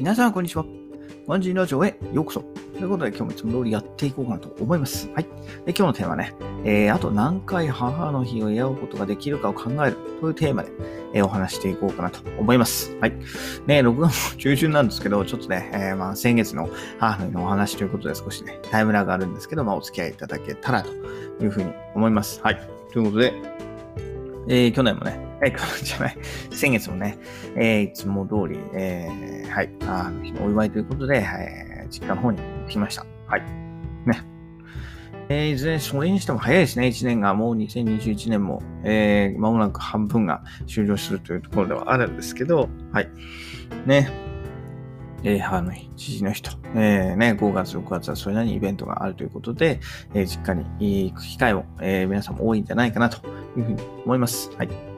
皆さん、こんにちは。ワンジーラジオへようこそ。ということで、今日もいつも通りやっていこうかなと思います。はい。で今日のテーマね、えー、あと何回母の日を祝うことができるかを考えるというテーマで、えー、お話していこうかなと思います。はい。ね、6月中旬なんですけど、ちょっとね、えー、まあ、先月の母の日のお話ということで少しね、タイムラグがあるんですけど、まあ、お付き合いいただけたらというふうに思います。はい。ということで、えー、去年もね、え、去年じゃない、先月もね、えー、いつも通り、えー、はい、あの日のお祝いということで、えー、実家の方に来ました。はい。ね。えー、いずれそれにしても早いですね。1年がもう2021年も、えー、間もなく半分が終了するというところではあるんですけど、はい。ね。えー、母の日、父の日と、えー、ね、5月、6月はそれなりにイベントがあるということで、えー、実家に行く機会も、えー、皆さんも多いんじゃないかなというふうに思います。はい。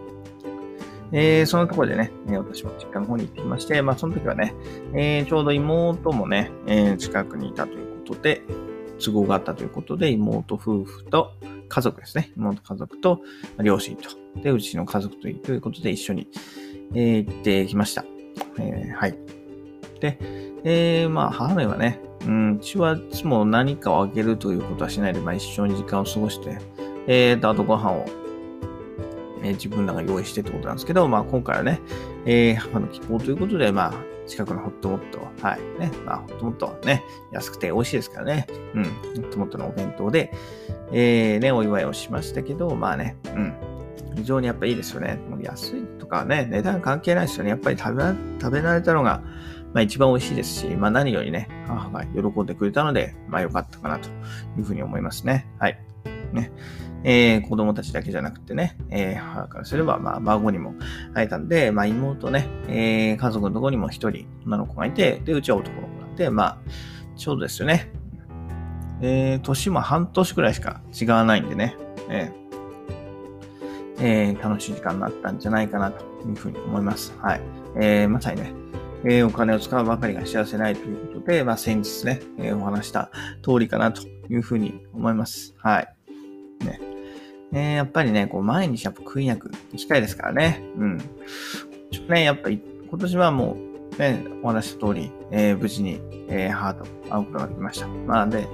えー、そのところでね、私も実家の方に行ってきまして、まあ、その時はね、えー、ちょうど妹もね、えー、近くにいたということで、都合があったということで、妹夫婦と家族ですね。妹家族と両親と、で、うちの家族とということで一緒に、えー、行ってきました。えー、はい。で、えー、まあ、母の日はね、うん、うちはいつも何かをあげるということはしないで、まあ、一緒に時間を過ごして、えーと、あとご飯をえー、自分らが用意してってことなんですけど、まあ今回はね、えー、母の希望ということで、まあ近くのホットモット、はい、ね、まあホットモットね、安くて美味しいですからね、うん、ホットモットのお弁当で、えー、ね、お祝いをしましたけど、まあね、うん、非常にやっぱいいですよね。もう安いとかね、値段関係ないですよね。やっぱり食べ、食べられたのが、まあ一番美味しいですし、まあ何よりね、母が喜んでくれたので、まあ良かったかなというふうに思いますね。はい。ね。えー、子供たちだけじゃなくてね、えー、母からすれば、まあ、孫にも会えたんで、まあ、妹ね、えー、家族のとこにも一人女の子がいて、で、うちは男の子なんで、まあ、ちょうどですよね。えー、年も半年くらいしか違わないんでね、ええー、楽しい時間になったんじゃないかなというふうに思います。はい。えー、まさにね、えー、お金を使うばかりが幸せないということで、まあ、先日ね、えー、お話した通りかなというふうに思います。はい。ね。えー、やっぱりね、こう、毎日やっぱ悔いなく行きたいですからね。うん。ちょっとね、やっぱり、今年はもう、ね、お話した通り、えー、無事に、えー、母と会うことができました。まあで、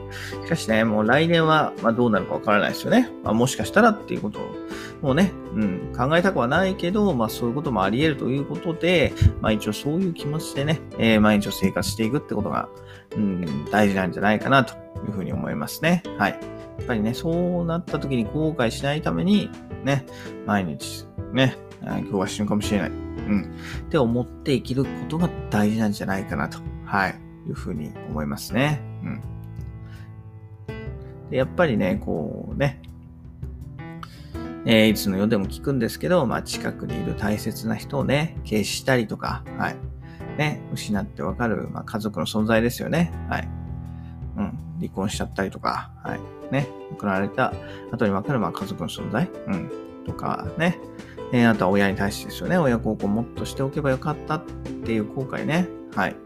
しかしね、もう来年は、まあどうなるかわからないですよね。まあもしかしたらっていうことを、もうね、うん、考えたくはないけど、まあそういうこともあり得るということで、まあ一応そういう気持ちでね、えー、毎日を生活していくってことが、うん、大事なんじゃないかなというふうに思いますね。はい。やっぱりね、そうなった時に後悔しないために、ね、毎日、ね、今日は死ぬかもしれない。うん。って思って生きることが大事なんじゃないかなと、はい、いうふうに思いますね。うん。でやっぱりね、こうね、えー、いつの世でも聞くんですけど、まあ、近くにいる大切な人をね、消したりとか、はい。ね、失ってわかる、まあ、家族の存在ですよね。はい。うん。離婚しちゃったりとか、はい。ね。送られた後にわかる、まあ、家族の存在。うん。とか、ね。えー、あとは親に対してですよね。親孝行もっとしておけばよかったっていう後悔ね。はい。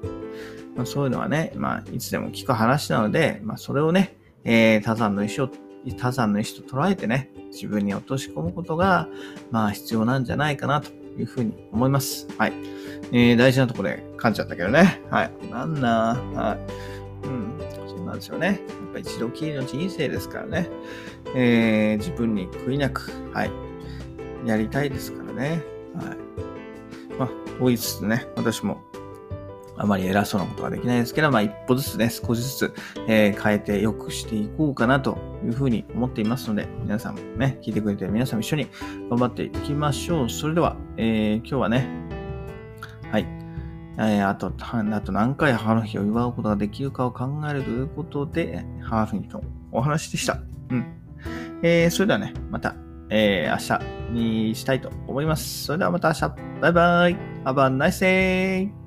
まあ、そういうのはね、まあ、いつでも聞く話なので、まあ、それをね、えー、他山の意思を、他山の意思と捉えてね、自分に落とし込むことが、まあ、必要なんじゃないかなというふうに思います。はい。えー、大事なところで噛んじゃったけどね。はい。なんなはい。うん。そうなんですよね。ぱ一度きりの人生ですからね。えー、自分に悔いなく、はい。やりたいですからね。はい。まあ、と言いつつね、私もあまり偉そうなことはできないですけど、まあ一歩ずつね、少しずつ、えー、変えて良くしていこうかなというふうに思っていますので、皆さんもね、聞いてくれてる皆さんも一緒に頑張っていきましょう。それでは、えー、今日はね、はい。えー、あと、あと何回母の日を祝うことができるかを考えるということで、母の日のお話でした。うん。えー、それではね、また、えー、明日にしたいと思います。それではまた明日。バイバイ。Have a nice day!